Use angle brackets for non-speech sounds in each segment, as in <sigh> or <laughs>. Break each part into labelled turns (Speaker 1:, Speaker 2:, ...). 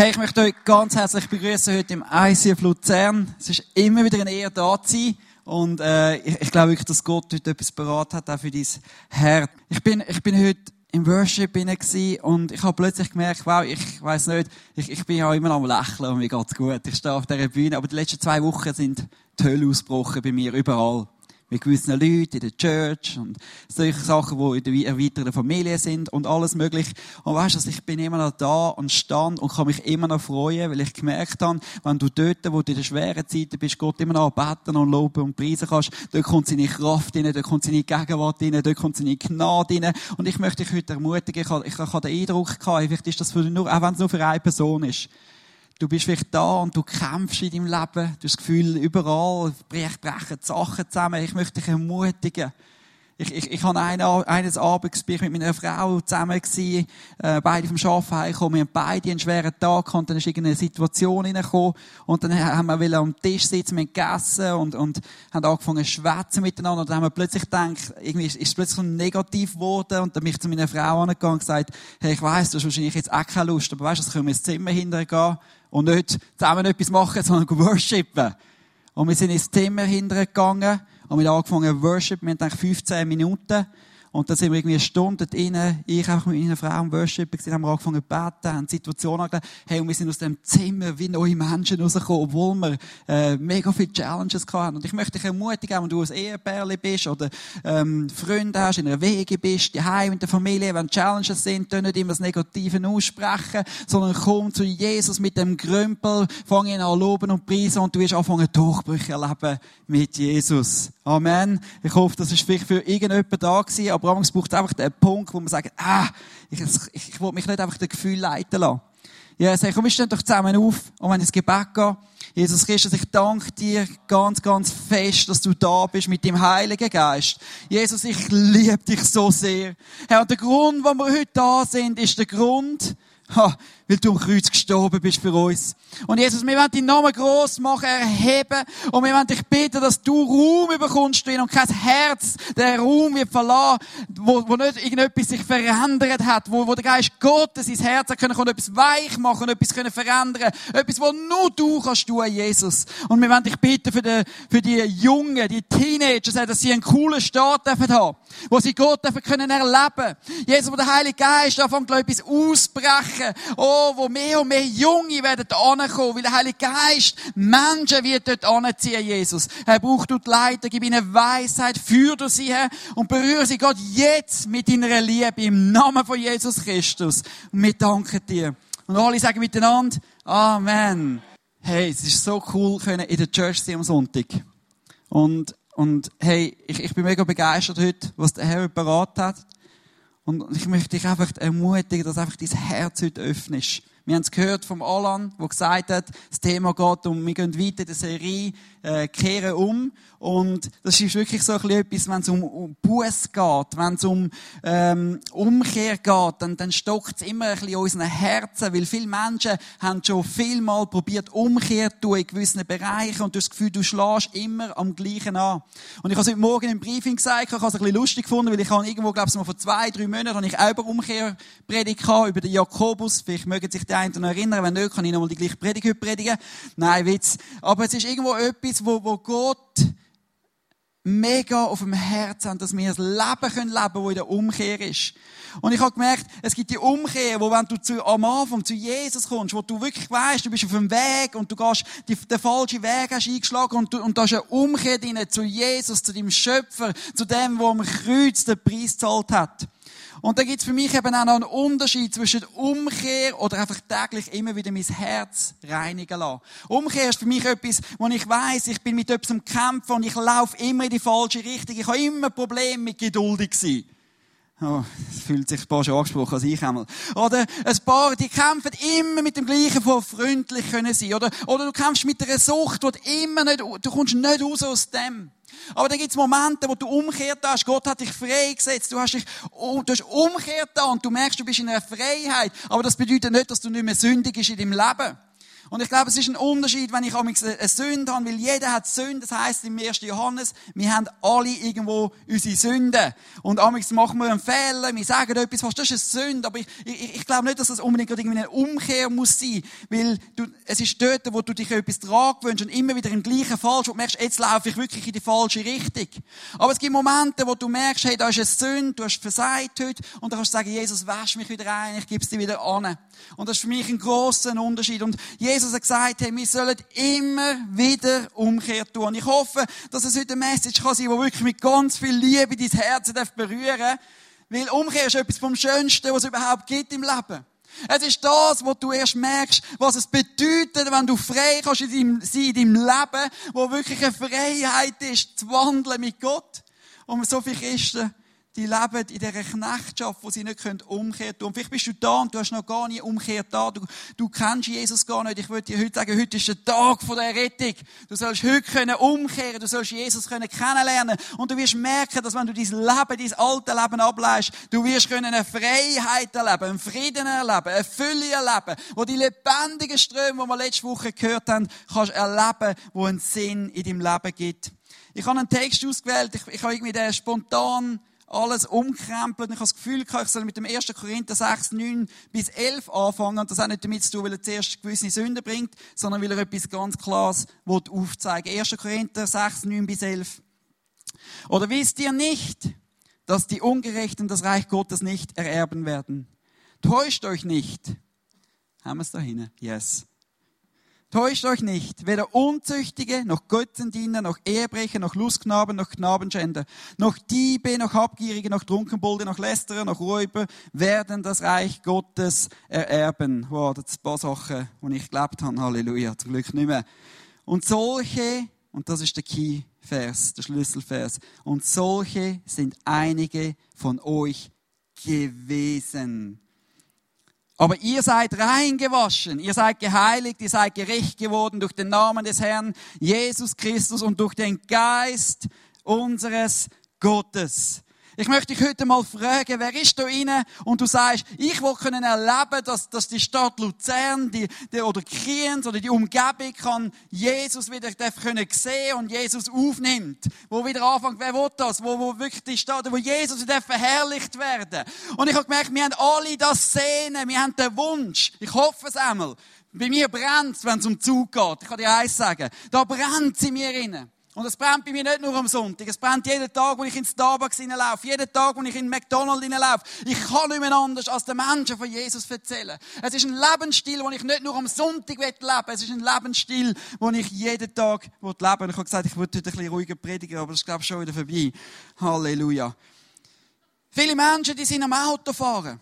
Speaker 1: Hey, ich möchte euch ganz herzlich begrüßen heute im ICF Luzern. Es ist immer wieder eine Ehre da zu sein. Und äh, ich, ich glaube wirklich, dass Gott heute etwas parat hat, auch für dein Herz. Ich bin, ich bin heute im Worship gewesen und ich habe plötzlich gemerkt, wow, ich weiß nicht, ich, ich bin ja immer am Lächeln und mir geht's gut. Ich stehe auf dieser Bühne, aber die letzten zwei Wochen sind die Hölle ausgebrochen bei mir überall mit gewissen Leuten in der Church und solche Sachen, die in der erweiterten Familie sind und alles mögliche. Und weißt du, ich bin immer noch da und stand und kann mich immer noch freuen, weil ich gemerkt habe, wenn du dort, wo du in der schweren Zeit bist, Gott immer noch beten und loben und preisen kannst, dort kommt seine Kraft rein, dort kommt seine Gegenwart rein, dort kommt seine Gnade rein. Und ich möchte dich heute ermutigen, ich habe, ich habe den Eindruck gehabt, vielleicht ist das für nur, auch wenn es nur für eine Person ist, Du bist vielleicht da und du kämpfst in deinem Leben. Du hast das Gefühl, überall brechen Sachen zusammen. Ich möchte dich ermutigen. Ich, ich, ich habe eine, eines Abends bin ich mit meiner Frau zusammen gewesen, äh, beide vom Arbeiten heimgekommen. Wir haben beide einen schweren Tag gehabt, und dann ist irgendeine Situation reingekommen. Und dann haben wir am Tisch sitzen, wir haben gegessen und, und haben angefangen zu schwätzen miteinander. Und dann haben wir plötzlich gedacht, irgendwie ist, ist es plötzlich so negativ geworden. Und dann bin ich zu meiner Frau angegangen und gesagt, hey, ich weiss, du hast wahrscheinlich jetzt auch keine Lust, aber weißt du, können wir ins Zimmer hintergehen und nicht zusammen etwas machen, <laughs> sondern worshipen. Und wir sind ins Zimmer hintergegangen und wir haben angefangen zu worshipen. Wir haben eigentlich 15 Minuten. Und dann sind wir irgendwie eine Stunde drinnen, ich auch mit meiner Frau am Worship, haben wir angefangen zu beten, haben die Situation angeschaut. Hey, und wir sind aus dem Zimmer wie neue Menschen rausgekommen, obwohl wir äh, mega viele Challenges hatten. Und ich möchte dich ermutigen, wenn du ein Ehepärli bist oder ähm, Freunde hast, in einer Wege bist, die Heim in der Familie, wenn Challenges sind, dann nicht immer das Negative aussprechen, sondern komm zu Jesus mit dem Grümpel, fang ihn an loben und preisen und du wirst anfangen Durchbrüche erleben mit Jesus. Amen. Ich hoffe, das ist vielleicht für irgendjemanden da gewesen, aber es braucht einfach den Punkt, wo man sagt, ah, ich, ich, ich will mich nicht einfach das Gefühl leiten lassen. Ja, komm, wir stehen doch zusammen auf und wenn ins Gebet geht. Jesus Christus, ich danke dir ganz, ganz fest, dass du da bist mit dem Heiligen Geist. Jesus, ich liebe dich so sehr. Herr, der Grund, warum wir heute da sind, ist der Grund, ha, weil du am Kreuz gestorben bist für uns. Und Jesus, wir wollen deinen Namen gross machen, erheben. Und wir wollen dich bitten, dass du Raum bekommst drin und kein Herz der Raum wird verlassen, wo, wo nicht irgendetwas sich verändert hat, wo, wo der Geist Gottes ins Herz hat können, etwas weich machen etwas können verändern. Etwas, wo nur du kannst tun, Jesus. Und wir wollen dich bitten für die, für die Jungen, die Teenager, dass sie einen coolen Start dürfen haben, wo sie Gott dürfen können erleben. Jesus, wo der Heilige Geist anfängt, etwas ausbrechen. Oh, wo mehr und mehr Junge werden ankommen, weil der Heilige Geist Menschen wird dort anziehen, Jesus. Er braucht dort Leiter, gib ihnen Weisheit, führ du sie her und berühre sie Gott jetzt mit deiner Liebe im Namen von Jesus Christus. Und wir danken dir. Und alle sagen miteinander, Amen. Hey, es ist so cool, können in der Church sein am Sonntag. Und, und hey, ich, ich bin mega begeistert heute, was der Herr parat hat. Und ich möchte dich einfach ermutigen, dass einfach dein Herz heute öffnest. Wir haben es gehört vom Alan, der gesagt hat, das Thema geht um, wir gehen weiter in der Serie, äh, kehren um. Und das ist wirklich so ein bisschen etwas, wenn es um, um Buß geht, wenn es um ähm, Umkehr geht, dann, dann stockt es immer ein bisschen in unseren Herzen, weil viele Menschen haben schon vielmal probiert, Umkehr zu tun in gewissen Bereichen und du hast das Gefühl, du schlägst immer am gleichen an. Und ich habe es heute Morgen im Briefing gesagt, ich habe es ein bisschen lustig gefunden, weil ich habe irgendwo, glaube ich, mal vor zwei, drei Monaten habe ich auch über Umkehr predigt über den Jakobus. Vielleicht mögen sich die einen erinnern, wenn nicht, kann ich noch mal die gleiche Predigt heute predigen. Nein, Witz. Aber es ist irgendwo etwas, wo, wo Gott mega auf dem Herzen haben, dass wir ein Leben können leben, das in der Umkehr ist. Und ich habe gemerkt, es gibt die Umkehr, wo wenn du zu, am Anfang zu Jesus kommst, wo du wirklich weißt, du bist auf dem Weg und du gehst die, den falschen Weg hast eingeschlagen und, du, und da ist eine Umkehr drin zu Jesus, zu deinem Schöpfer, zu dem, der am Kreuz den Preis gezahlt hat. Und da gibt's für mich eben auch noch einen Unterschied zwischen Umkehr oder einfach täglich immer wieder mein Herz reinigen lassen. Umkehr ist für mich etwas, wo ich weiß, ich bin mit etwas am Kämpfen und ich laufe immer in die falsche Richtung. Ich habe immer Probleme mit geduldig sein. Oh, das fühlt sich ein paar schon angesprochen als ich einmal. Oder ein paar, die kämpfen immer mit dem Gleichen, von freundlich können sein. Oder, oder du kämpfst mit einer Sucht, du immer nicht, du kommst nicht raus aus dem. Aber dann gibt's Momente, wo du umkehrt hast. Gott hat dich freigesetzt. Du hast dich, du hast umkehrt da und du merkst, du bist in einer Freiheit. Aber das bedeutet nicht, dass du nicht mehr sündig bist in deinem Leben. Und ich glaube, es ist ein Unterschied, wenn ich eine Sünde habe, weil jeder hat Sünde. Das heisst im 1. Johannes, wir haben alle irgendwo unsere Sünden. Und amigs machen wir einen Fehler, wir sagen etwas, was, das ist eine Sünde. Aber ich, ich, ich glaube nicht, dass das unbedingt irgendwie eine Umkehr muss sein. Weil du, es ist dort, wo du dich etwas dran gewünscht und immer wieder im gleichen Falsch, wo du merkst, jetzt laufe ich wirklich in die falsche Richtung. Aber es gibt Momente, wo du merkst, hey, da ist eine Sünde, du hast versagt heute, und dann kannst du sagen, Jesus, wasch mich wieder ein, ich gebe es dir wieder an. Und das ist für mich ein grosser Unterschied. Und Jesus hat gesagt, hey, wir sollen immer wieder Umkehr tun. Ich hoffe, dass es heute eine Message kann sein, die wirklich mit ganz viel Liebe dein Herz berühren darf. Weil Umkehr ist etwas vom Schönsten, was es überhaupt gibt im Leben. Es ist das, was du erst merkst, was es bedeutet, wenn du frei kannst in deinem, sein in deinem Leben, wo wirklich eine Freiheit ist, zu wandeln mit Gott. Und so viele Christen die leben in dieser Knechtschaft, wo sie nicht umkehren können. Und vielleicht bist du da und du hast noch gar nie umgekehrt da. Du, du kennst Jesus gar nicht. Ich würde dir heute sagen, heute ist der Tag der Rettung. Du sollst heute können umkehren. Du sollst Jesus können kennenlernen. Und du wirst merken, dass wenn du dein Leben, dein alte Leben ableist, du wirst können eine Freiheit erleben, einen Frieden erleben, eine Fülle erleben, wo die lebendigen Ströme, die wir letzte Woche gehört haben, kannst erleben, wo einen Sinn in deinem Leben gibt. Ich habe einen Text ausgewählt. Ich, ich habe irgendwie den spontan alles umkrempelt. Ich habe das Gefühl, ich soll mit dem 1. Korinther 6, 9 bis 11 anfangen. Und das hat nicht damit zu tun, weil er zuerst gewisse Sünden bringt, sondern weil er etwas ganz Klares aufzeigen will. 1. Korinther 6, 9 bis 11. Oder wisst ihr nicht, dass die Ungerechten das Reich Gottes nicht ererben werden? Täuscht euch nicht. Haben wir es da hinten? Yes. Täuscht euch nicht, weder Unzüchtige, noch Götzendiener, noch Ehebrecher, noch Lustknaben, noch Knabenschänder, noch Diebe, noch Habgierige, noch Trunkenbolde, noch Lästerer, noch Räuber werden das Reich Gottes ererben. Wow, das sind ein paar Sachen, die ich gelebt habe. Halleluja, zum Glück nicht mehr. Und solche, und das ist der Key-Vers, der Schlüsselvers, und solche sind einige von euch gewesen. Aber ihr seid reingewaschen, ihr seid geheiligt, ihr seid gerecht geworden durch den Namen des Herrn Jesus Christus und durch den Geist unseres Gottes. Ich möchte dich heute mal fragen, wer ist da inne und du sagst, ich will können erleben, dass, dass die Stadt Luzern, die, die, oder Kriens oder die Umgebung kann Jesus wieder können sehen und Jesus aufnimmt. Wo wieder anfängt, wer will das? Wo, wo wirklich die Stadt, wo Jesus wieder verherrlicht werden. Und ich habe gemerkt, wir haben alle das Sehnen, wir haben den Wunsch. Ich hoffe es einmal. Bei mir brennt es, wenn es um Zug geht. Ich kann dir eins sagen. Da brennt sie mir innen. Und es brennt bei mir nicht nur am Sonntag. Es brennt jeden Tag, wo ich ins Starbucks hineinlaufe. Jeden Tag, wo ich in McDonald's hineinlaufe. Ich kann nicht mehr anders als den Menschen von Jesus erzählen. Es ist ein Lebensstil, den ich nicht nur am Sonntag leben will. Es ist ein Lebensstil, den ich jeden Tag leben will. Ich habe gesagt, ich würde heute ein bisschen ruhiger predigen, aber das ist, glaube ich, schon wieder vorbei. Halleluja. Viele Menschen, die sind am Auto fahren.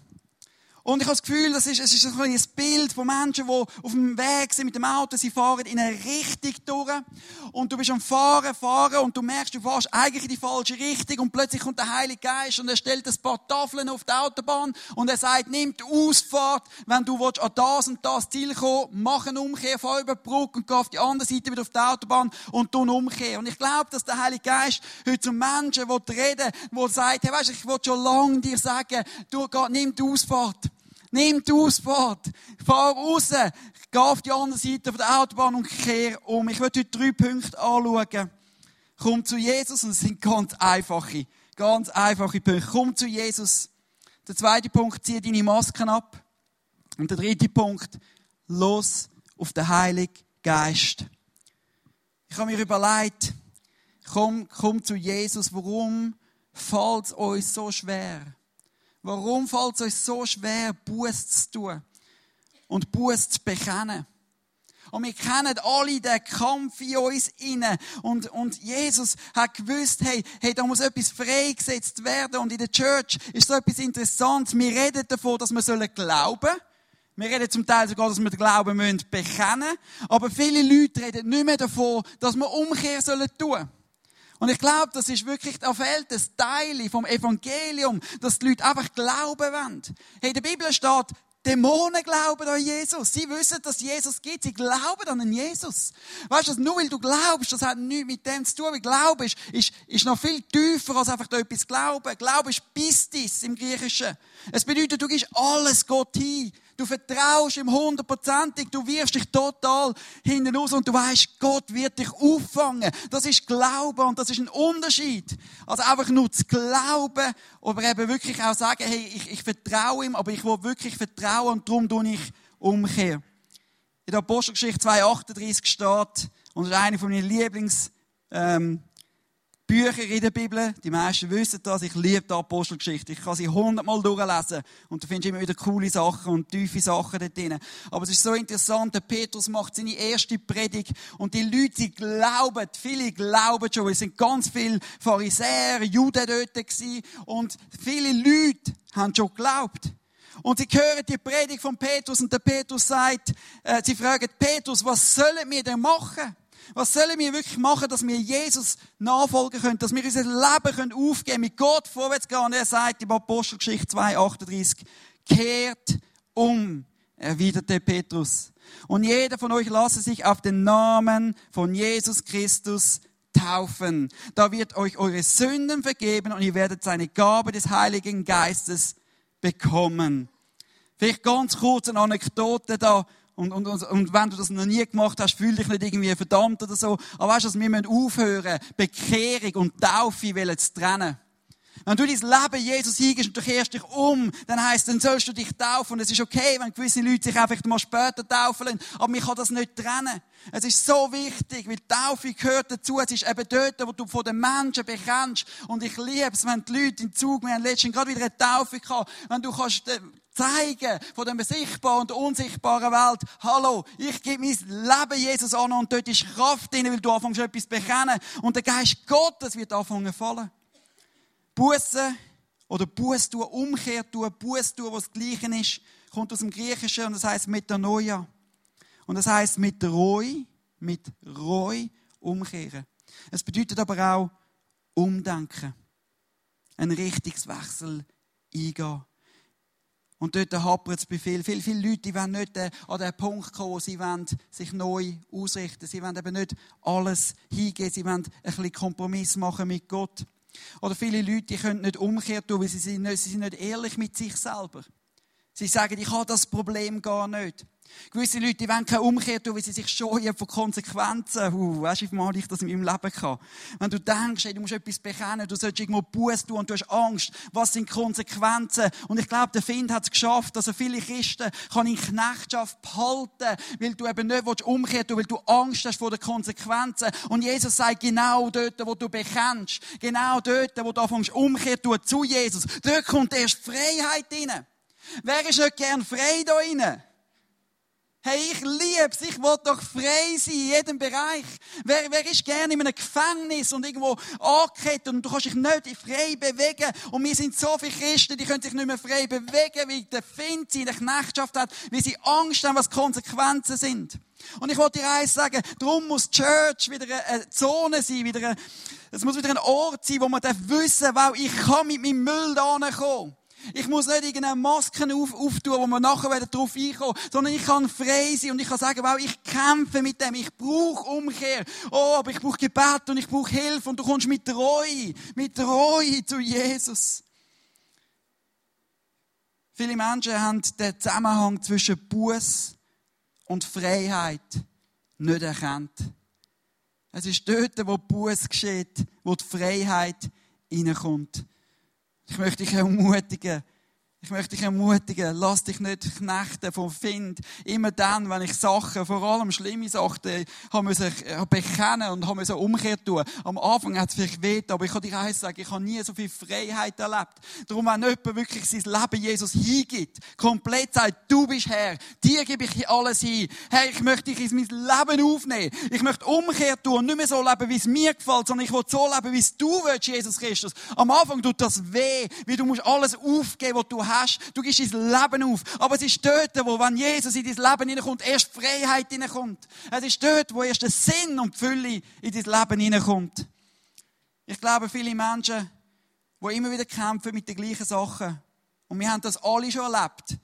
Speaker 1: Und ich habe das Gefühl, das ist, es ist ein, Bild von Menschen, die auf dem Weg sind mit dem Auto, sie fahren in eine Richtung durch. Und du bist am Fahren, Fahren und du merkst, du fährst eigentlich in die falsche Richtung und plötzlich kommt der Heilige Geist und er stellt ein paar Tafeln auf die Autobahn und er sagt, nimm die Ausfahrt, wenn du willst, an das und das Ziel kommen, mach eine Umkehr, fahr über die Brücke und geh auf die andere Seite wieder auf die Autobahn und tu eine Umkehr. Und ich glaube, dass der Heilige Geist heute zu Menschen reden will, sagt, hey, weißt, ich will schon lange dir sagen, du, nimm die Ausfahrt. Nimm die Ausfahrt. Fahr raus. Geh auf die andere Seite der Autobahn und kehr um. Ich möchte heute drei Punkte anschauen. Komm zu Jesus und es sind ganz einfache, ganz einfache Punkte. Komm zu Jesus. Der zweite Punkt, zieh deine Masken ab. Und der dritte Punkt, los auf den Heiligen Geist. Ich habe mir überlegt, komm, komm zu Jesus. Warum fällt es uns so schwer? Warum fällt es euch so schwer, Buß zu tun und Buß zu bekennen? Und wir kennen alle den Kampf in uns inne. Und, und Jesus hat gewusst, hey, hey, da muss etwas freigesetzt werden. Und in der Church ist so etwas Interessantes. Wir reden davon, dass wir sollen glauben. Wir reden zum Teil sogar, dass wir den Glauben müssen bekennen. Aber viele Leute reden nicht mehr davon, dass wir Umkehr sollen tun. Und ich glaube, das ist wirklich, da fehlt ein Teil vom Evangelium, dass die Leute einfach glauben wollen. Hey, in der Bibel steht, Dämonen glauben an Jesus. Sie wissen, dass Jesus gibt. Sie glauben an Jesus. Weißt du, nur weil du glaubst, das hat nichts mit dem zu tun. Weil Glaube ist, ist, ist noch viel tiefer als einfach etwas glauben. Glaube ist Pistis im Griechischen. Es bedeutet, du gibst alles Gott hin. Du vertraust ihm hundertprozentig. Du wirfst dich total hinten raus und du weißt, Gott wird dich auffangen. Das ist Glaube und das ist ein Unterschied. Also einfach nur zu glauben, aber eben wirklich auch sagen, hey, ich, ich vertraue ihm, aber ich will wirklich vertrauen und darum tue ich umkehren. In der Apostelgeschichte 2,38 steht, und das ist eine von meinen Lieblings, ähm, Bücher in der Bibel. Die meisten wissen das. Ich liebe die Apostelgeschichte. Ich kann sie hundertmal durchlesen. Und du findest immer wieder coole Sachen und tiefe Sachen dort drin. Aber es ist so interessant. Der Petrus macht seine erste Predigt. Und die Leute, sie glauben. Viele glauben schon. Es sind ganz viele Pharisäer, Juden dort gewesen. Und viele Leute haben schon geglaubt. Und sie hören die Predigt von Petrus und der Petrus sagt, äh, sie fragen Petrus, was sollen wir denn machen? Was sollen wir wirklich machen, dass wir Jesus nachfolgen können, dass wir unser Leben können aufgeben mit Gott vorwärts gehen? Und er sagt im Apostelgeschichte 2,38, kehrt um, erwiderte Petrus. Und jeder von euch lasse sich auf den Namen von Jesus Christus taufen. Da wird euch eure Sünden vergeben und ihr werdet seine Gabe des Heiligen Geistes bekommen. Vielleicht ganz kurz eine Anekdote da. Und, und, und, und wenn du das noch nie gemacht hast, fühl dich nicht irgendwie verdammt oder so. Aber weißt du, wir müssen aufhören, Bekehrung und Taufe zu trennen. Wenn du dein Leben Jesus hingehst und du kehrst dich um, dann heisst, dann sollst du dich taufen. Und es ist okay, wenn gewisse Leute sich einfach mal später taufen lassen. Aber man kann das nicht trennen. Es ist so wichtig, weil Taufe gehört dazu. Es ist eben dort, wo du von den Menschen bekennst. Und ich liebe es, wenn die Leute im Zug, wir haben letztens gerade wieder eine Taufe gehabt, wenn du kannst äh, zeigen von der sichtbaren und unsichtbaren Welt. Hallo, ich gebe mein Leben Jesus an und dort ist Kraft drin, weil du anfängst etwas zu bekennen und der Geist Gottes wird anfangen zu fallen. Buße oder Buß tun, Umkehr tun, Buß tun, was das Gleiche ist, kommt aus dem Griechischen und das heißt Metanoia. Und das heißt mit Reu, mit Reu umkehren. Es bedeutet aber auch umdenken. Ein Richtungswechsel eingehen. Und dort hapert es bei vielen. Viele, viele Leute wollen nicht äh, an den Punkt kommen, wo sie wollen sich neu ausrichten Sie wollen eben nicht alles hingehen. Sie wollen ein bisschen Kompromiss machen mit Gott. Oder viele Leute die können nicht umkehren weil sie sind, sie sind nicht ehrlich mit sich selber. Sie sagen, ich habe das Problem gar nicht. Gewisse Leute, wollen keine Umkehr tun, weil sie sich scheuen von Konsequenzen. Uh, weißt du, wie mal ich das in meinem Leben kann? Wenn du denkst, hey, du musst etwas bekennen, du sollst irgendwo Buß tun und du hast Angst, was sind Konsequenzen? Und ich glaube, der Find hat es geschafft, dass er viele Christen kann in Knechtschaft behalten, weil du eben nicht willst umkehren tun, weil du Angst hast vor den Konsequenzen. Und Jesus sagt, genau dort, wo du bekennst, genau dort, wo du anfängst umkehren zu Jesus, dort kommt erst Freiheit rein. Wer ist nicht gern frei da drinnen? Hey, ich lieb's. Ich will doch frei sein in jedem Bereich. Wer, wer ist gerne in einem Gefängnis und irgendwo angekettet und du kannst dich nicht frei bewegen? Und wir sind so viele Christen, die können sich nicht mehr frei bewegen, weil der Find sie in der Knechtschaft hat, weil sie Angst haben, was Konsequenzen sind. Und ich wollte dir eins sagen, darum muss Church wieder eine Zone sein, wieder ein, es muss wieder ein Ort sein, wo man wissen darf, wow, ich kann mit meinem Müll da kommen. Ich muss nicht irgendeine Masken auf, auftun, wo wir nachher wieder drauf einkommen, sondern ich kann frei sein und ich kann sagen, wow, ich kämpfe mit dem, ich brauche Umkehr. Oh, aber ich brauche Gebet und ich brauche Hilfe und du kommst mit Reue, mit Reue zu Jesus. Viele Menschen haben den Zusammenhang zwischen Buß und Freiheit nicht erkannt. Es ist dort, wo Buß geschieht, wo die Freiheit hineinkommt. Ich möchte dich ermutigen, ich möchte dich ermutigen, lass dich nicht knechten vom Find. Immer dann, wenn ich Sachen, vor allem schlimme Sachen, habe müssen äh, bekennen und habe müssen umkehren tun. Am Anfang hat es vielleicht weh, aber ich kann dir eins sagen, ich habe nie so viel Freiheit erlebt. Darum, wenn jemand wirklich sein Leben Jesus hingibt, komplett sagt, du bist Herr, dir gebe ich alles hin. Herr, ich möchte dich in mein Leben aufnehmen. Ich möchte umkehren tun nicht mehr so leben, wie es mir gefällt, sondern ich will so leben, wie es du willst, Jesus Christus. Am Anfang tut das weh, wie du musst alles aufgeben, was du hast. Du gibst dein Leben auf. Aber es ist dort, wo, wenn Jesus in dein Leben hineinkommt, erst Freiheit hineinkommt. Es ist dort, wo erst der Sinn und die Fülle in dein Leben hineinkommt. Ich glaube, viele Menschen, die immer wieder kämpfen mit den gleichen Sachen, und wir haben das alle schon erlebt,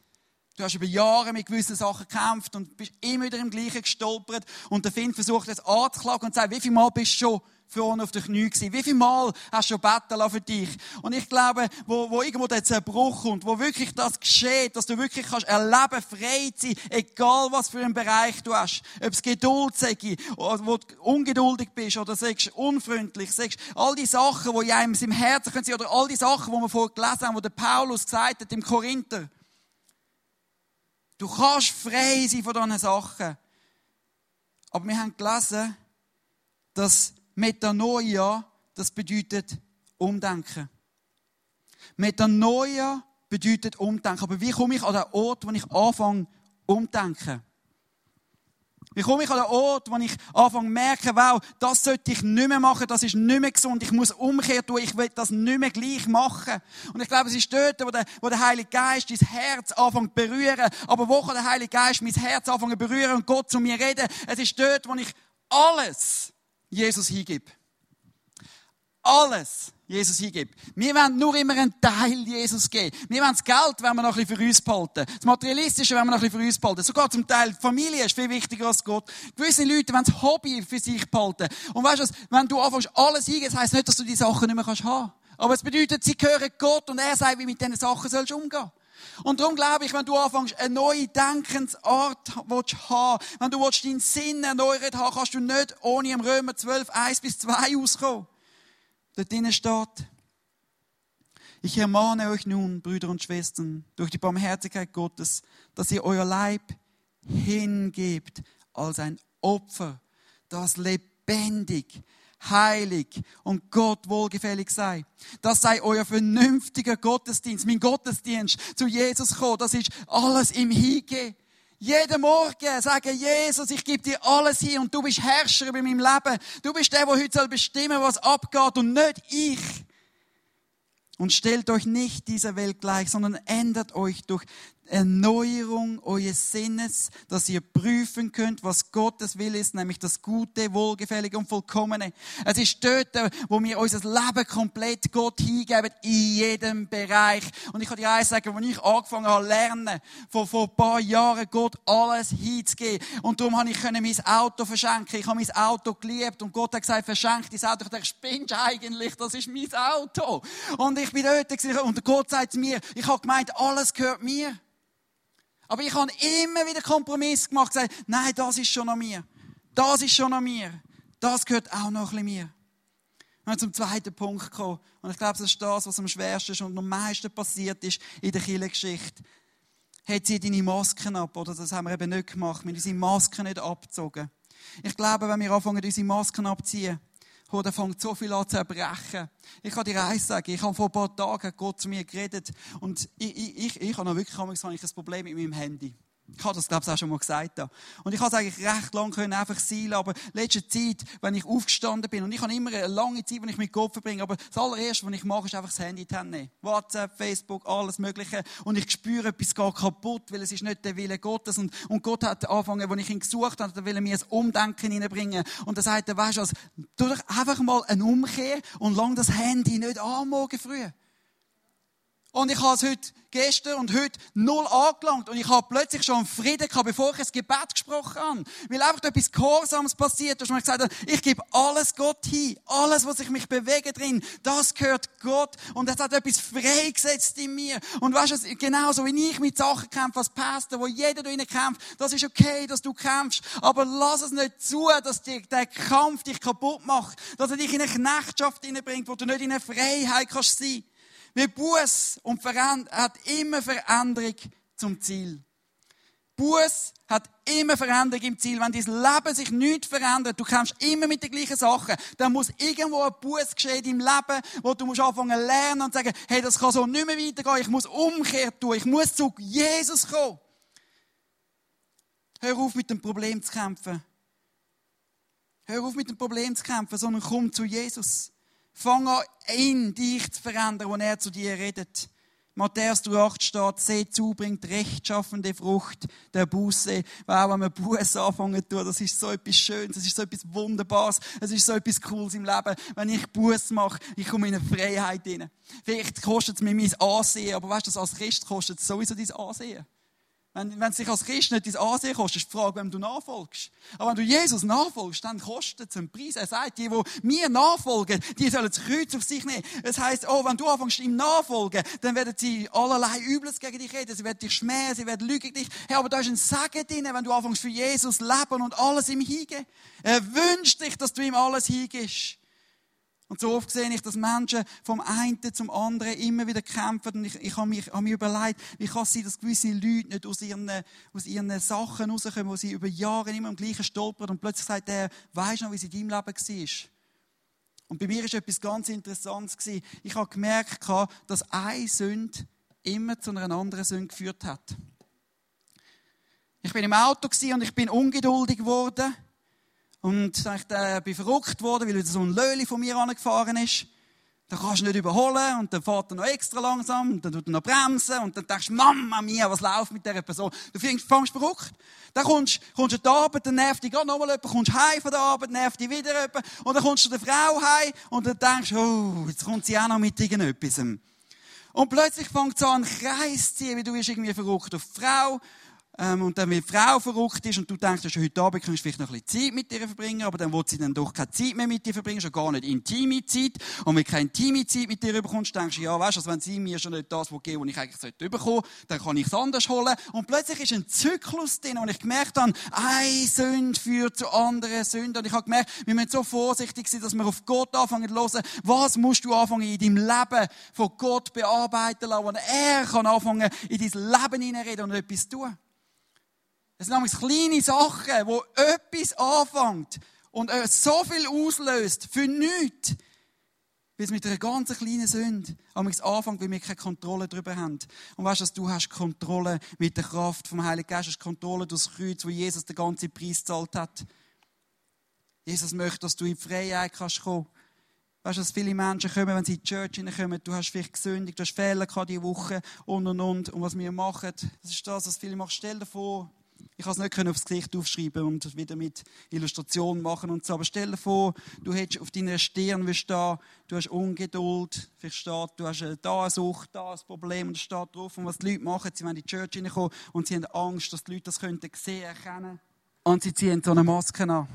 Speaker 1: Du hast über Jahre mit gewissen Sachen gekämpft und bist immer wieder im Gleichen gestolpert. Und der Feind versucht jetzt anzuklagen und sagt, wie viel Mal bist du schon vorne auf den Knie gewesen? Wie viel Mal hast du schon beten für dich? Und ich glaube, wo, wo irgendwo der Zerbruch kommt, wo wirklich das geschieht, dass du wirklich kannst erleben, frei zu sein, egal was für einen Bereich du hast. Ob es Geduld sei, oder wo du ungeduldig bist, oder sagst unfreundlich, sagst all die Sachen, die in einem im Herzen können sein, oder all die Sachen, die wir vorher gelesen haben, wo der Paulus gesagt hat im Korinther. Du kannst frei sein von diesen Sachen. Aber wir haben gelesen, dass Metanoia, das bedeutet Umdenken. Metanoia bedeutet Umdenken. Aber wie komme ich an den Ort, wo ich anfange, umdenken? Wie komme ich an den Ort, wo ich anfange merken, wow, das sollte ich nicht mehr machen, das ist nicht mehr gesund, ich muss Umkehr tun, ich will das nicht mehr gleich machen. Und ich glaube, es ist dort, wo der, wo der Heilige Geist dein Herz anfängt zu berühren. Aber wo kann der Heilige Geist mein Herz anfangen zu berühren und Gott zu mir reden? Es ist dort, wo ich alles Jesus hingebe. Alles Jesus hingibt. Wir wollen nur immer einen Teil Jesus geben. Wir wollen das Geld, wenn wir noch ein bisschen für uns behalten. Das Materialistische, wenn wir noch ein bisschen für uns behalten. Sogar zum Teil die Familie ist viel wichtiger als Gott. Gewisse Leute wollen das Hobby für sich behalten. Und weißt du was? Wenn du anfängst, alles das heisst nicht, dass du die Sachen nicht mehr haben kannst Aber es bedeutet, sie gehören Gott und er sagt, wie mit diesen Sachen sollst du umgehen. Und darum glaube ich, wenn du anfängst, eine neue Denkensart willst haben, wenn du deinen Sinn erneuert haben, kannst du nicht ohne im Römer 12, 1 bis 2 auskommen. Dort drinnen steht, ich ermahne euch nun, Brüder und Schwestern, durch die Barmherzigkeit Gottes, dass ihr euer Leib hingebt als ein Opfer, das lebendig, heilig und Gott wohlgefällig sei. Das sei euer vernünftiger Gottesdienst, mein Gottesdienst zu Jesus kommen. Das ist alles im Hingehen. Jeden Morgen sagen, Jesus, ich gebe dir alles hier und du bist Herrscher über meinem Leben. Du bist der, der heute bestimmen soll, was abgeht und nicht ich. Und stellt euch nicht dieser Welt gleich, sondern ändert euch durch Erneuerung eures Sinnes, dass ihr prüfen könnt, was Gottes Will ist, nämlich das Gute, Wohlgefällige und Vollkommene. Es ist dort, wo wir unser Leben komplett Gott hingeben, in jedem Bereich. Und ich kann dir eins sagen, als ich angefangen habe lernen, vor, vor ein paar Jahren Gott alles hinzugeben. Und darum habe ich mein Auto verschenken. Ich habe mein Auto geliebt und Gott hat gesagt, verschenk dein Auto. Ich dachte, spinnst eigentlich, das ist mein Auto. Und ich bin dort und Gott sagt mir, ich habe gemeint, alles gehört mir. Aber ich habe immer wieder Kompromiss gemacht, gesagt, nein, das ist schon an mir. Das ist schon an mir. Das gehört auch noch ein bisschen mir. Und zum zweiten Punkt gekommen. Und ich glaube, das ist das, was am schwersten ist und am meisten passiert ist in der Kirchengeschichte. Hat sie deine Masken ab? Oder das haben wir eben nicht gemacht. Wir haben unsere Masken nicht abgezogen. Ich glaube, wenn wir anfangen, unsere Masken abziehen, da fängt so viel an zu erbrechen. Ich kann dir eins sagen, ich habe vor ein paar Tagen Gott zu mir geredet und ich, ich, ich, ich habe noch wirklich ich ein Problem mit meinem Handy. Ich habe das, glaube ich, auch schon mal gesagt. Und ich habe es eigentlich recht lang können einfach sein aber letzte Zeit, wenn ich aufgestanden bin, und ich habe immer eine lange Zeit, wenn ich mit Gott verbringe, aber das allererste, was ich mache, ist einfach das Handy in nehmen. WhatsApp, Facebook, alles Mögliche. Und ich spüre, etwas geht kaputt, weil es ist nicht der Wille Gottes. Und, und Gott hat angefangen, als ich ihn gesucht habe, da will er mir ein Umdenken hineinbringen. Und er sagt, weißt du was, tu doch einfach mal eine Umkehr und lang das Handy nicht anmogen früh. Und ich habe es heute, gestern und heute null angelangt. Und ich habe plötzlich schon Frieden gehabt, bevor ich das Gebet gesprochen habe. Weil einfach etwas Gehorsames passiert ist. Und ich gesagt ich gebe alles Gott hin. Alles, was ich mich bewege drin, das gehört Gott. Und es hat etwas freigesetzt in mir. Und weißt du, genauso wie ich mit Sachen kämpfe als Pastor, wo jeder da kämpft, das ist okay, dass du kämpfst. Aber lass es nicht zu, dass dir der Kampf dich kaputt macht. Dass er dich in eine Knechtschaft hineinbringt, wo du nicht in eine Freiheit kannst sein. Weil Buß und Veränderung hat immer Veränderung zum Ziel. Buß hat immer Veränderung im Ziel. Wenn dein Leben sich nicht verändert, du kämpfst immer mit den gleichen Sachen, dann muss irgendwo ein Buß geschehen im Leben, wo du musst anfangen zu lernen und sagen, hey, das kann so nicht mehr weitergehen, ich muss Umkehr tun, ich muss zu Jesus kommen. Hör auf mit dem Problem zu kämpfen. Hör auf mit dem Problem zu kämpfen, sondern komm zu Jesus. Fang an, ihn, dich zu verändern, wenn er zu dir redet. Matthäus 3,8 steht, seht zu, bringt rechtschaffende Frucht der Buße. Auch wenn man Buße anfangen tut, das ist so etwas Schönes, das ist so etwas Wunderbares, es ist so etwas Cooles im Leben. Wenn ich Buße mache, ich komme in eine Freiheit hinein. Vielleicht kostet es mir mein Ansehen, aber weißt du, als Christ kostet es sowieso dein Ansehen. Wenn, wenn es dich als Christ nicht dein Ansehen kostet, ist die Frage, wem du nachfolgst. Aber wenn du Jesus nachfolgst, dann kostet es einen Preis. Er sagt, die, die mir nachfolgen, die sollen das Kreuz auf sich nehmen. Das heisst, oh, wenn du anfängst, ihm nachfolgen, dann werden sie allerlei Übles gegen dich reden. Sie werden dich schmähen, sie werden lügen dich. Hey, aber da ist ein Segen drin, wenn du anfängst für Jesus leben und alles ihm hingeben. Er wünscht dich, dass du ihm alles hingibst. Und so oft sehe ich, dass Menschen vom einen zum anderen immer wieder kämpfen. Und ich, ich habe, mich, habe mir überlegt, wie kann es sein, dass gewisse Leute nicht aus ihren, aus ihren Sachen rauskommen, wo sie über Jahre immer am gleichen stolpern und plötzlich sagt der, weisst du noch, wie es in deinem Leben war? Und bei mir war etwas ganz Interessantes. Ich habe gemerkt, dass eine Sünde immer zu einer anderen Sünde geführt hat. Ich bin im Auto und ich bin ungeduldig geworden. Und ich äh, bin verrückt worden, weil wieder so ein Löli von mir angefahren ist. Da kannst du nicht überholen und dann fährt er noch extra langsam und dann tut er noch bremsen und dann denkst du, Mama mia, was läuft mit dieser Person? Du fängst, fängst verrückt. Dann kommst, kommst du an die Arbeit, dann nervt dich gerade nochmal jemand, kommst heim von der Arbeit, nervt dich wieder jemand und dann kommst du der Frau heim und dann denkst du, oh, jetzt kommt sie auch noch mit irgendetwas. Und plötzlich fängt es an, Kreis zu ziehen, wie du bist irgendwie verrückt auf die Frau ähm, und dann, weil die Frau verrückt ist und du denkst, heute Abend kannst du vielleicht noch ein bisschen Zeit mit ihr verbringen, aber dann will sie dann doch keine Zeit mehr mit dir verbringen, schon gar nicht intime Zeit. Und wenn du keine intime Zeit mit dir bekommst, denkst du, ja, weißt du, also wenn sie mir schon nicht das geben was ich eigentlich sollte bekommen, dann kann ich es anders holen. Und plötzlich ist ein Zyklus drin, und ich gemerkt habe, eine Sünde führt zu anderen Sünden. Und ich habe gemerkt, wir müssen so vorsichtig sein, dass wir auf Gott anfangen zu hören, was musst du anfangen in deinem Leben von Gott bearbeiten lassen, und er kann anfangen in dein Leben hineinreden und etwas tun. Es sind nämlich kleine Sachen, wo etwas anfängt und so viel auslöst für nichts. Weil es mit einer ganz kleinen Sünde am anfängt, weil wir keine Kontrolle darüber haben. Und weißt du, du hast Kontrolle mit der Kraft vom Heiligen Geist, hast Kontrolle durch das Kreuz, wo Jesus den ganzen Preis gezahlt hat. Jesus möchte, dass du in die Freiheit kannst kommen. Weißt du, dass viele Menschen kommen, wenn sie in die Church hineinkommen, du hast vielleicht gesündigt, du hast Fehler gehabt diese Woche und und und. Und was wir machen, das ist das, was viele machen. Stell dir vor, ich konnte es nicht aufs Gesicht aufschreiben und wieder mit Illustrationen machen und so. Aber stell dir vor, du hättest auf deiner Stirn stehen, du hast Ungeduld, steht, du hast da eine Sucht, da ein Problem und steht drauf. Und was die Leute machen, sie wollen in die Church hineinkommen und sie haben Angst, dass die Leute das könnten sehen, erkennen. Und sie ziehen so eine Maske an.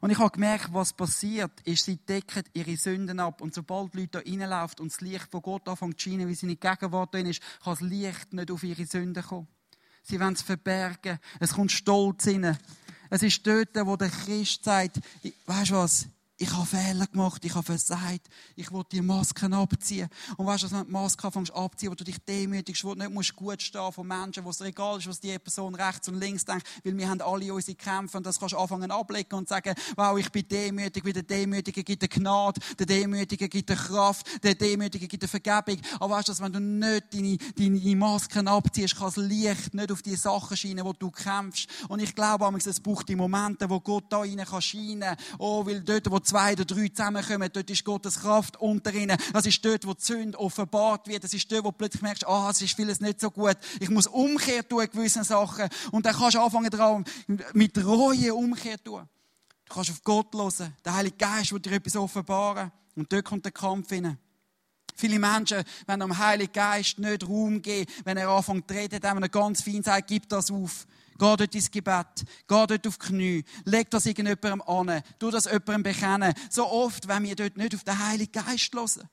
Speaker 1: Und ich habe gemerkt, was passiert, ist, sie decken ihre Sünden ab. Und sobald die Leute da reinlaufen und das Licht von Gott anfängt zu scheinen, wie seine Gegenwart drin ist, kann das Licht nicht auf ihre Sünden kommen. Sie wollen es verbergen. Es kommt Stolz rein. Es ist dort, wo der Christ sagt, weißt du was? Ich habe Fehler gemacht, ich habe versagt, ich will die Masken abziehen. Und weißt du, wenn du die Maske anfängst abziehen, wo du dich demütigst, wo du nicht musst gut stehen von Menschen, wo es egal ist, was die Person rechts und links denkt, weil wir haben alle unsere Kämpfe und das kannst du anfangen ablegen und sagen, wow, ich bin demütig, weil der Demütige gibt eine Gnade, der Demütige gibt eine Kraft, der Demütige gibt eine Vergebung. Aber weißt du, wenn du nicht deine, deine Masken abziehst, kann das Licht nicht auf die Sachen scheinen, wo du kämpfst. Und ich glaube, es braucht die Momente, wo Gott da rein kann scheinen. Oh, weil dort, wo zwei oder drei zusammenkommen, dort ist Gottes Kraft unter ihnen. Das ist dort, wo die Sünde offenbart wird. Das ist dort, wo du plötzlich merkst, ah, oh, es ist vieles nicht so gut. Ich muss Umkehr tun in Sachen. Und dann kannst du anfangen dran, mit Reue Umkehr tun. Du kannst auf Gott hören. Der Heilige Geist wird dir etwas offenbaren. Und dort kommt der Kampf hinein. Viele Menschen, wenn am Heiligen Geist nicht Raum geben, wenn er anfängt zu reden, dann, er ganz fein sagt, gib das auf. Geh dort ins Gebet. Geh dort auf die Knie. Leg das irgendjemandem an. Tu das jemandem bekennen. So oft, wenn wir dort nicht auf den Heiligen Geist hören.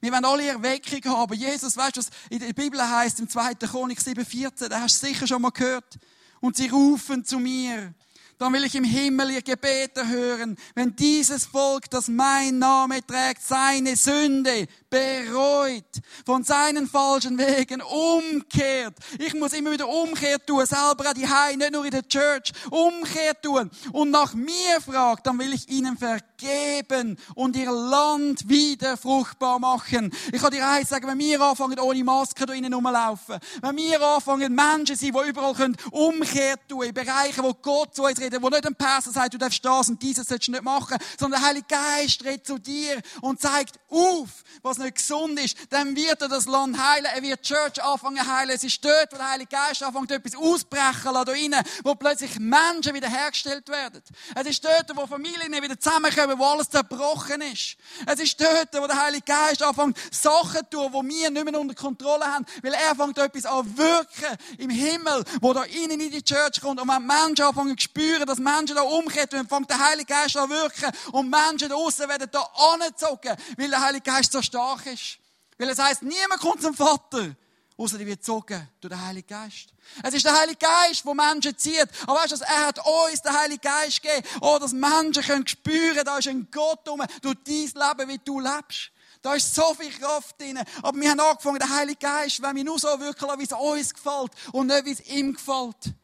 Speaker 1: Wir wollen alle Erweckung haben. Jesus, weißt du, was in der Bibel heißt im 2. Chronik 7,14, da hast du sicher schon mal gehört. Und sie rufen zu mir dann will ich im Himmel ihr Gebete hören. Wenn dieses Volk, das mein Name trägt, seine Sünde bereut, von seinen falschen Wegen umkehrt. Ich muss immer wieder Umkehr tun, selber an die Hei, nicht nur in der Church, Umkehr tun und nach mir fragt, dann will ich ihnen vergeben und ihr Land wieder fruchtbar machen. Ich kann dir eins sagen, wenn wir anfangen, ohne Maske da innen rumlaufen, wenn wir anfangen, Menschen sind, die überall können Umkehr tun, in Bereichen, wo Gott zu uns redet, reden, wo nicht ein Pastor sagt, du darfst das und dieses sollst du nicht machen, sondern der Heilige Geist redet zu dir und zeigt auf, was nicht gesund ist. Dann wird er das Land heilen. Er wird die Church anfangen heilen. Es ist dort, wo der Heilige Geist anfängt, etwas ausbrechen da innen, wo plötzlich Menschen wieder hergestellt werden. Es ist dort, wo Familien wieder zusammenkommen, wo alles zerbrochen ist. Es ist dort, wo der Heilige Geist anfängt, Sachen zu tun, die wir nicht mehr unter Kontrolle haben, weil er fängt etwas an wirken im Himmel, wo da innen in die Church kommt. Und wenn Menschen anfangen zu spüren, dass Menschen da umkehren, dann fängt der Heilige Geist an wirken und Menschen da draussen werden da angezogen, weil der Heilige Geist so stark ist. Weil es heisst, niemand kommt zum Vater, außer die wird gezogen durch den Heiligen Geist. Es ist der Heilige Geist, der Menschen zieht. Aber weißt du, er hat uns den Heiligen Geist gegeben, oh, dass Menschen können spüren, da ist ein Gott um, durch dein Leben, wie du lebst. Da ist so viel Kraft drin. Aber wir haben angefangen, der Heilige Geist, wenn wir nur so lassen, wie es uns gefällt und nicht, wie es ihm gefällt.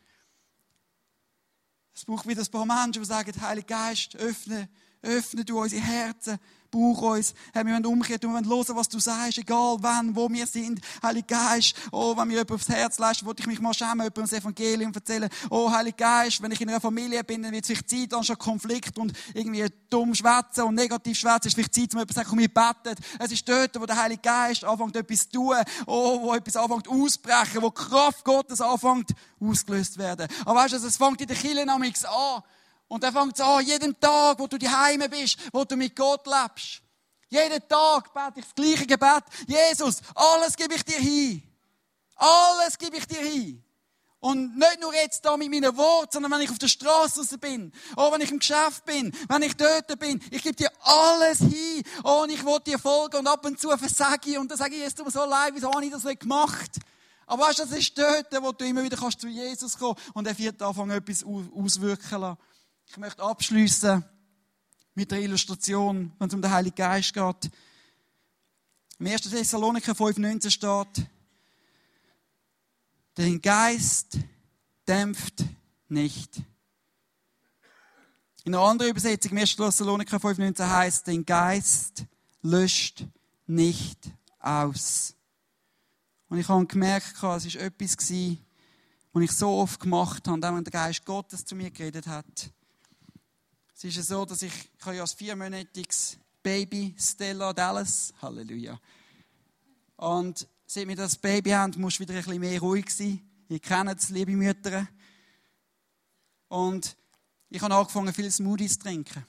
Speaker 1: Es braucht wieder ein paar Menschen, die sagen, Heilige Geist, öffne, öffne du unsere Herzen brauche uns. Hey, wir wollen umkehren, wir wollen hören, was du sagst, egal wann, wo wir sind. Heiliger Geist, oh, wenn mir jemand aufs Herz lässt, wollte ich mich mal schämen, jemandem das Evangelium erzählen. Oh, Heiliger Geist, wenn ich in einer Familie bin, dann wird vielleicht Zeit, schon Konflikt und irgendwie dumm schwätzen und negativ schwätzen, ist vielleicht Zeit, um jemandem zu sagen, komm, wir beten. Es ist dort, wo der Heilige Geist anfängt, etwas zu tun, oh, wo etwas anfängt auszubrechen, wo Kraft Gottes anfängt ausgelöst werden. Aber weißt du, es fängt in der Kirche an, und dann fängt es an, jeden Tag, wo du daheim bist, wo du mit Gott lebst. Jeden Tag bete ich das gleiche Gebet. Jesus, alles gebe ich dir hin. Alles gebe ich dir hin. Und nicht nur jetzt da mit meinen Worten, sondern wenn ich auf der Straße bin, oder wenn ich im Geschäft bin, wenn ich dort bin, ich gebe dir alles hin, oh, und ich will dir folgen und ab und zu versage ich und dann sage ich, es tut mir so leid, wieso habe ich das nicht gemacht? Aber weißt du, das ist dort, wo du immer wieder kannst zu Jesus kommen und er wird anfangen, etwas auswirken lassen. Ich möchte abschließen mit der Illustration, wenn es um den Heiligen Geist geht. Im 1. Thessaloniker 5,19 steht, den Geist dämpft nicht. In einer anderen Übersetzung, im 1. Thessaloniker 5,19 heißt, den Geist löscht nicht aus. Und ich habe gemerkt, es war etwas, was ich so oft gemacht habe, wenn der Geist Gottes zu mir geredet hat. Es ist ja so, dass ich, ich habe als viermonatiges Baby Stella Dallas, Halleluja. Und seit wir das Baby haben, muss wieder ein bisschen mehr ruhig sein. Ihr kennt es, liebe Mütter. Und ich habe angefangen, viele Smoothies zu trinken.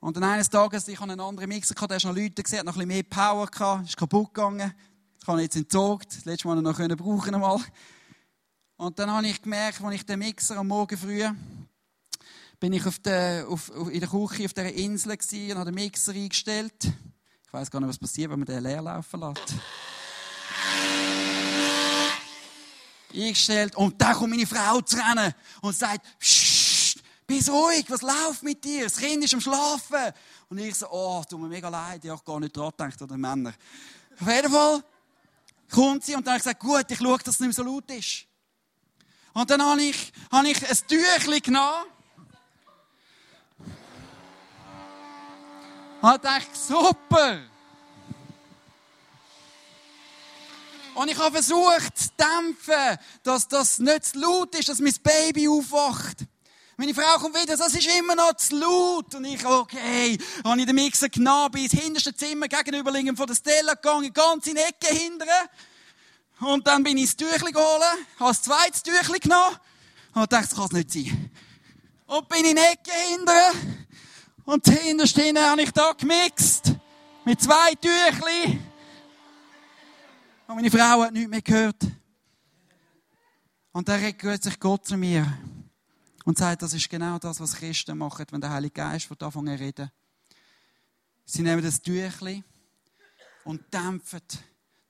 Speaker 1: Und dann eines Tages, ich habe einen anderen Mixer gehabt, der ist noch Leute gesehen, hat noch ein bisschen mehr Power gehabt, ist kaputt gegangen. Ich jetzt entzogen. Das letzte Mal noch brauchen einmal. Und dann habe ich gemerkt, als ich den Mixer am Morgen früh bin ich auf der, auf, in der Küche auf dieser Insel und habe den Mixer eingestellt. Ich weiß gar nicht, was passiert, wenn man den leer laufen lässt. eingestellt und da kommt meine Frau zu rennen und sagt, bist ruhig, was läuft mit dir? Das Kind ist am Schlafen. Und ich so, oh, tut mir mega leid, ich habe gar nicht dran gedacht, oder Männer. Auf jeden Fall kommt sie und dann habe ich gesagt, gut, ich schaue, dass es nicht mehr so laut ist. Und dann habe ich, habe ich ein Tüchlein genommen Und ich dachte, super. Und ich habe versucht zu dämpfen, dass das nicht zu laut ist, dass mein Baby aufwacht. Meine Frau kommt wieder, das ist immer noch zu laut. Und ich, okay, habe ich den Mixer genommen, bin ins hinterste Zimmer gegenüberliegend von der Stella gegangen, ganz in die Ecke hindern. Und dann bin ich das Tüchli geholt, habe das zweite Tüchli genommen und dachte, das kann es nicht sein. Und bin in die Ecke hindern und hinterstehen habe ich da gemixt. Mit zwei Tüchli. Und meine Frau hat nichts mehr gehört. Und dann redet sich Gott zu mir und sagt, das ist genau das, was Christen machen, wenn der Heilige Geist von anfangen zu reden. Sie nehmen das Tüchli und dämpfen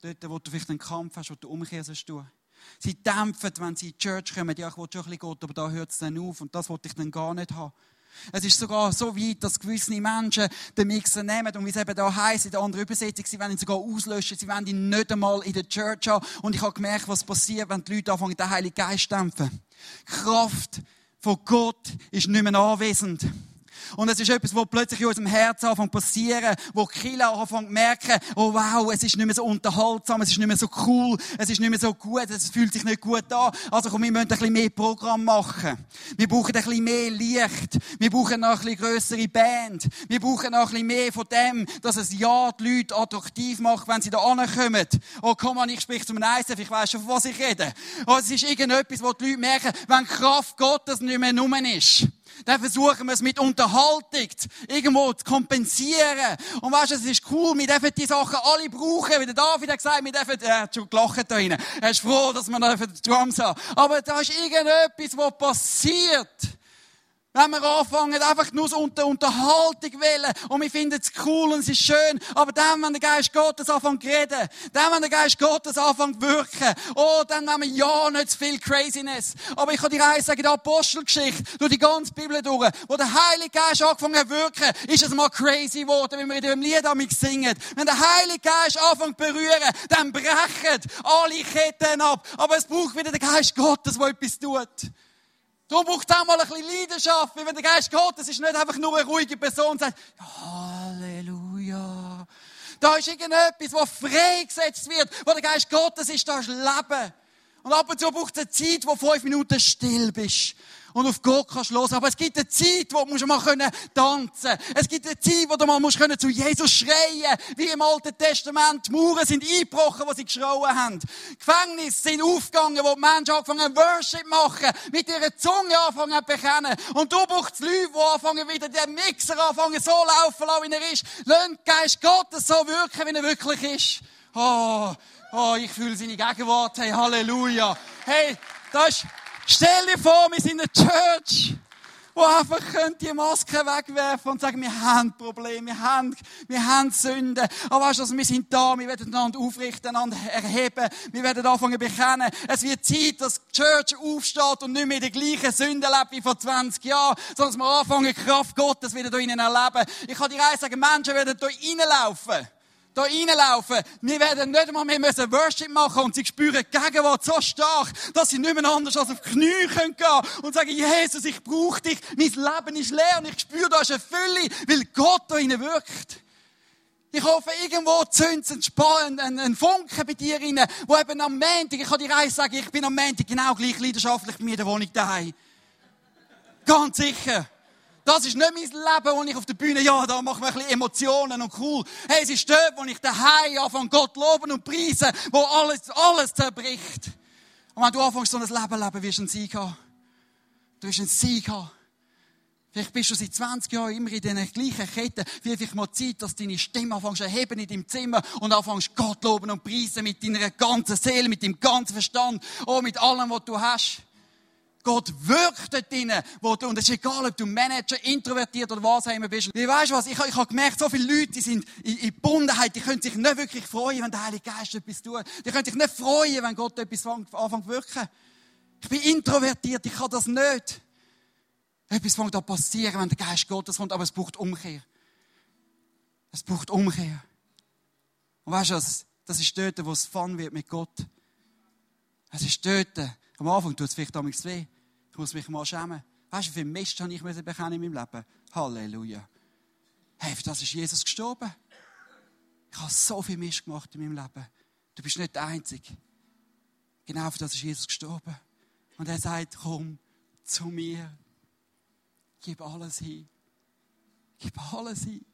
Speaker 1: dort, wo du vielleicht einen Kampf hast, wo du Umkehr sollst. Sie dämpfen, wenn sie in die Church kommen, ja, ich will schon ein bisschen Gott, aber da hört es dann auf und das wollte ich dann gar nicht haben. Es ist sogar so weit, dass gewisse Menschen den Mixer nehmen und wie es eben da heisst, in der anderen Übersetzung, sie wollen ihn sogar auslöschen, sie wollen ihn nicht einmal in der Church haben. Und ich habe gemerkt, was passiert, wenn die Leute anfangen, den Heiligen Geist zu dämpfen. Die Kraft von Gott ist nicht mehr anwesend. Und es ist etwas, wo plötzlich in unserem Herzen anfängt passieren, wo Killer anfängt zu merken, oh wow, es ist nicht mehr so unterhaltsam, es ist nicht mehr so cool, es ist nicht mehr so gut, es fühlt sich nicht gut an. Also komm, wir müssen ein bisschen mehr Programm machen. Wir brauchen ein bisschen mehr Licht. Wir brauchen noch ein bisschen grössere Band. Wir brauchen noch ein bisschen mehr von dem, dass es ja die Leute attraktiv macht, wenn sie da ankommen. Oh komm an, ich spreche zum ISF, ich weiss schon, von was ich rede. Oh, es ist irgendetwas, wo die Leute merken, wenn Kraft Gottes nicht mehr rum ist dann versuchen wir es mit Unterhaltung irgendwo zu kompensieren. Und weißt du, es ist cool, wir dürfen die Sachen alle brauchen. Wie der David hat gesagt, wir dürfen, er hat schon gelacht da drinnen. Er ist froh, dass wir da Drums haben. Aber da ist irgendetwas, was passiert wenn wir anfangen, einfach nur unter Unterhaltung wollen und wir finden es cool und es ist schön, aber dann, wenn der Geist Gottes anfängt zu reden, dann, wenn der Geist Gottes anfängt zu wirken, oh, dann haben wir ja nicht zu viel Craziness. Aber ich kann dir eins sagen, die Apostelgeschichte, durch die ganze Bibel durch, wo der Heilige Geist angefangen hat zu wirken, ist es mal crazy geworden, wie wir in dem Lied damit singen. Wenn der Heilige Geist anfängt zu berühren, dann brechen alle Ketten ab. Aber es braucht wieder den Geist Gottes, der etwas tut. Darum braucht es auch mal ein bisschen Leidenschaft, weil wenn der Geist Gottes ist nicht einfach nur eine ruhige Person, sagt, Halleluja. Da ist irgendetwas, was freigesetzt wird, wo der Geist Gottes ist, da ist Leben. Und ab und zu braucht es eine Zeit, wo fünf Minuten still bist und auf Gott kannst los. Aber es gibt eine Zeit, wo du mal können tanzen. Es gibt eine Zeit, wo du mal musst können zu Jesus schreien, wie im Alten Testament. Die Mauern sind eingebrochen, wo sie geschrauen haben. Gefängnisse sind aufgegangen, wo die Menschen angefangen haben, Worship machen, mit ihrer Zunge anfangen zu bekennen. Und du brauchst Leute, die anfangen wieder den Mixer anfangen so laufen lassen, wie er ist. Lass Geist Gottes so wirken, wie er wirklich ist. Oh, oh, ich fühle seine Gegenwart. Hey, Halleluja. Hey, das ist, Stell dir vor, wir sind eine Church, wo einfach die Maske wegwerfen und sagen, wir haben Probleme, wir haben, wir haben Sünden. Aber weißt du, also wir sind da, wir werden einander aufrichten, einander erheben, wir werden anfangen zu bekennen. Es wird Zeit, dass die Church aufsteht und nicht mehr die gleichen Sünden lebt wie vor 20 Jahren, sondern dass wir anfangen, die Kraft Gottes wieder da innen erleben. Ich kann dir eins sagen, Menschen werden da reinlaufen da reinlaufen. Wir werden nicht einmal mehr müssen Worship machen und sie spüren die Gegenwart so stark, dass sie nicht mehr anders als auf die Knie gehen können und sagen, Jesus, ich brauche dich, mein Leben ist leer und ich spüre, da ist eine Fülle, weil Gott da innen wirkt. Ich hoffe, irgendwo zündet es einen, einen, einen Funken bei dir rein, wo eben am Montag, ich kann dir eins sagen, ich bin am Montag genau gleich leidenschaftlich bei mir der Wohnung daheim. Ganz sicher. Das ist nicht mein Leben, wo ich auf der Bühne, ja, da machen wir ein bisschen Emotionen und cool. Hey, es ist dort, wo ich daheim anfange, Gott loben und preisen, wo alles, alles zerbricht. Und wenn du anfängst, so ein Leben leben, wirst du einen Sieg haben. Du wirst einen Sieg haben. Vielleicht bist du seit 20 Jahren immer in dieser gleichen Kette. Vielleicht mal Zeit, dass deine Stimme anfängst zu erheben in deinem Zimmer und anfängst Gott loben und preisen mit deiner ganzen Seele, mit deinem ganzen Verstand, auch mit allem, was du hast. Gott wirkt dort drinnen. Und es ist egal, ob du Manager, introvertiert oder was immer bist. Ich weißt was? Ich, ich habe gemerkt, so viele Leute, die sind in, in Bundenheit, die können sich nicht wirklich freuen, wenn der Heilige Geist etwas tut. Die können sich nicht freuen, wenn Gott etwas anfängt zu wirken. Ich bin introvertiert, ich kann das nicht. Etwas fängt an passieren, wenn der Geist Gottes kommt, aber es braucht Umkehr. Es braucht Umkehr. Und weißt du was? Das ist dort, wo es fun wird mit Gott. Es ist dort, am Anfang tut es vielleicht damals weh. Ich muss mich mal schämen. Weißt du, wie viel Mist habe ich bekennen in meinem Leben? Halleluja. Hey, für das ist Jesus gestorben. Ich habe so viel Mist gemacht in meinem Leben. Du bist nicht der Einzige. Genau für das ist Jesus gestorben. Und er sagt, komm zu mir. Gib alles hin. Gib alles hin.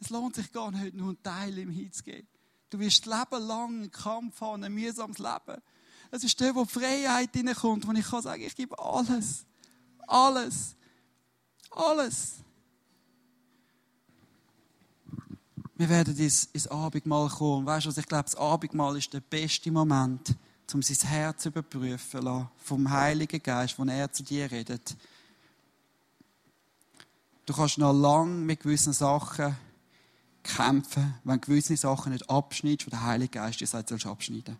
Speaker 1: Es lohnt sich gar nicht, nur einen Teil im hinzugeben. Du wirst Leben lang einen Kampf haben, ein mühsames Leben. Es ist der, wo Freiheit hineinkommt, wo ich kann sagen, ich gebe alles. Alles. Alles. Wir werden ins, ins Abendmahl kommen. Weißt du was? Ich glaube, das Abendmahl ist der beste Moment, um sein Herz zu überprüfen lassen, vom Heiligen Geist, wenn er zu dir redet. Du kannst noch lange mit gewissen Sachen kämpfen, wenn gewisse Sachen nicht abschneidest, wo der Heilige Geist dir sagt, sollst abschneiden.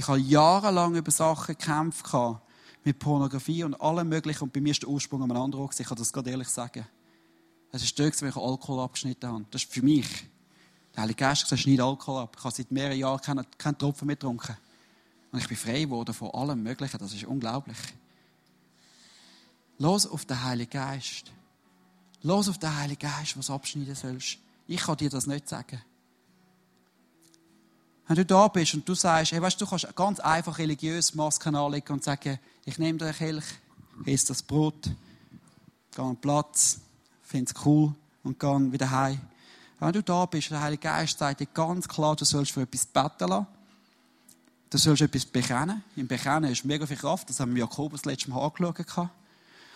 Speaker 1: Ich habe jahrelang über Sachen gekämpft, mit Pornografie und allem Möglichen. Und bei mir ist der Ursprung an einem anderen Ort. Ich kann das gerade ehrlich sagen. Es ist dort, wenn ich Alkohol abgeschnitten habe. Das ist für mich. Der Heilige Geist sagt, schneide Alkohol ab. Ich habe seit mehreren Jahren keinen, keinen Tropfen mehr getrunken. Und ich bin frei geworden von allem Möglichen. Das ist unglaublich. Los auf den Heiligen Geist. Los auf den Heiligen Geist, was abschneiden sollst. Ich kann dir das nicht sagen. Wenn du da bist und du sagst, hey, weißt, du kannst ganz einfach religiös Masken anlegen und sagen, ich nehme den Kelch, esse das Brot, gehe an den Platz, finde es cool und gehe wieder heim. Wenn du da bist, der Heilige Geist sagt dir ganz klar, du sollst für etwas beten lassen. Du sollst etwas bekennen. Im Bekennen ist mega viel Kraft. Das haben wir Jakobus letztes Mal angeschaut.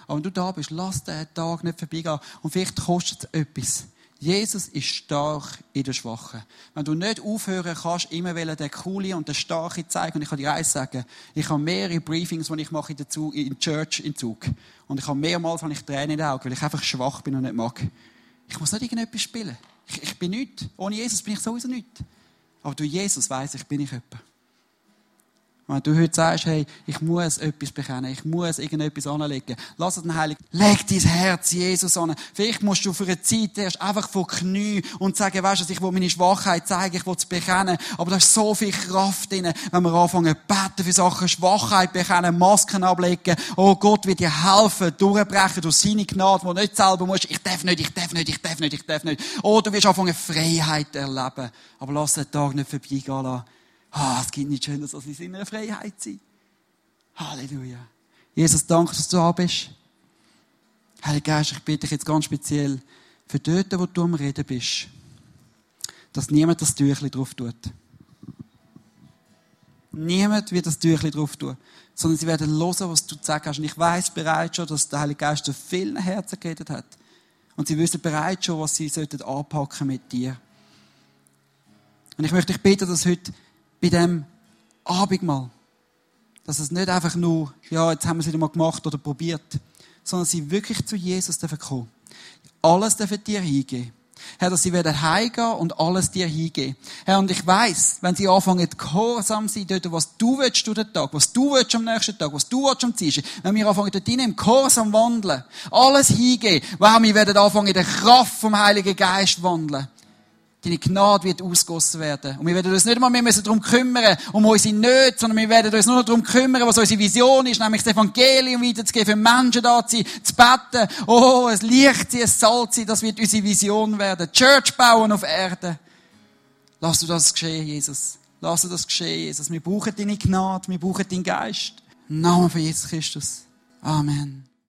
Speaker 1: Aber wenn du da bist, lass den Tag nicht vorbeigehen. Und vielleicht kostet es etwas. Jesus ist stark in der Schwachen. Wenn du nicht aufhören kannst, immer den Coole und den Starke zeigen, und ich kann dir eins sagen, ich habe mehrere Briefings, die ich mache dazu in Church in Zug. Und ich habe mehrmals habe ich Tränen in den Augen, weil ich einfach schwach bin und nicht mag. Ich muss nicht irgendetwas spielen. Ich, ich bin nichts. Ohne Jesus bin ich sowieso nichts. Aber durch Jesus weiß ich, bin ich jemand. Wenn du heute sagst, hey, ich muss etwas bekennen, ich muss irgendetwas anlegen, lass den Heiligen, leg dein Herz Jesus an. Vielleicht musst du für eine Zeit erst einfach vor Knie und sagen, weißt du, ich will meine Schwachheit zeigen, ich will es bekennen. Aber da ist so viel Kraft drin, wenn wir anfangen, beten für Sachen, Schwachheit bekennen, Masken ablegen. Oh Gott wird dir helfen, durchbrechen durch seine Gnade, wo du nicht selber musst, ich darf nicht, ich darf nicht, ich darf nicht, ich darf nicht. Oh, du wirst anfangen, Freiheit erleben. Aber lass den Tag nicht vorbeigehen lassen Ah, es gibt nichts Schöneres, als in seiner Freiheit zu sein. Halleluja. Jesus, danke, dass du da bist. Heiliger Geist, ich bitte dich jetzt ganz speziell für dort, wo du am Reden bist, dass niemand das Tüchli drauf tut. Niemand wird das Tüchli drauf tun, sondern sie werden hören, was du zu sagen hast. Und ich weiß bereits schon, dass der Heilige Geist auf vielen Herzen geredet hat. Und sie wissen bereits schon, was sie sollten anpacken mit dir. Und ich möchte dich bitten, dass heute bei dem Abendmahl, dass es nicht einfach nur, ja, jetzt haben wir es wieder mal gemacht oder probiert, sondern sie wirklich zu Jesus dürfen kommen. Alles dürfen dir hingehen. Herr, dass sie werden heimgehen und alles dir hingehen. Herr, und ich weiss, wenn sie anfangen, gehorsam sein dort, was du willst durch den Tag, was du willst am nächsten Tag, was du willst am Dienstag, wenn wir anfangen, dort im Gehorsam wandeln, alles hingehen, wow, wir werden anfangen, in der Kraft vom Heiligen Geist wandeln. Deine Gnade wird ausgossen werden. Und wir werden uns nicht einmal mehr darum kümmern, um unsere Nöte, sondern wir werden uns nur noch darum kümmern, was unsere Vision ist, nämlich das Evangelium weiterzugeben, für Menschen da zu sein, zu beten. Oh, es Licht sein, es Salz sein, das wird unsere Vision werden. Church bauen auf Erde. Lass du das geschehen, Jesus. Lass du das geschehen, Jesus. Wir brauchen deine Gnade, wir brauchen deinen Geist. Im Namen von Jesus Christus. Amen.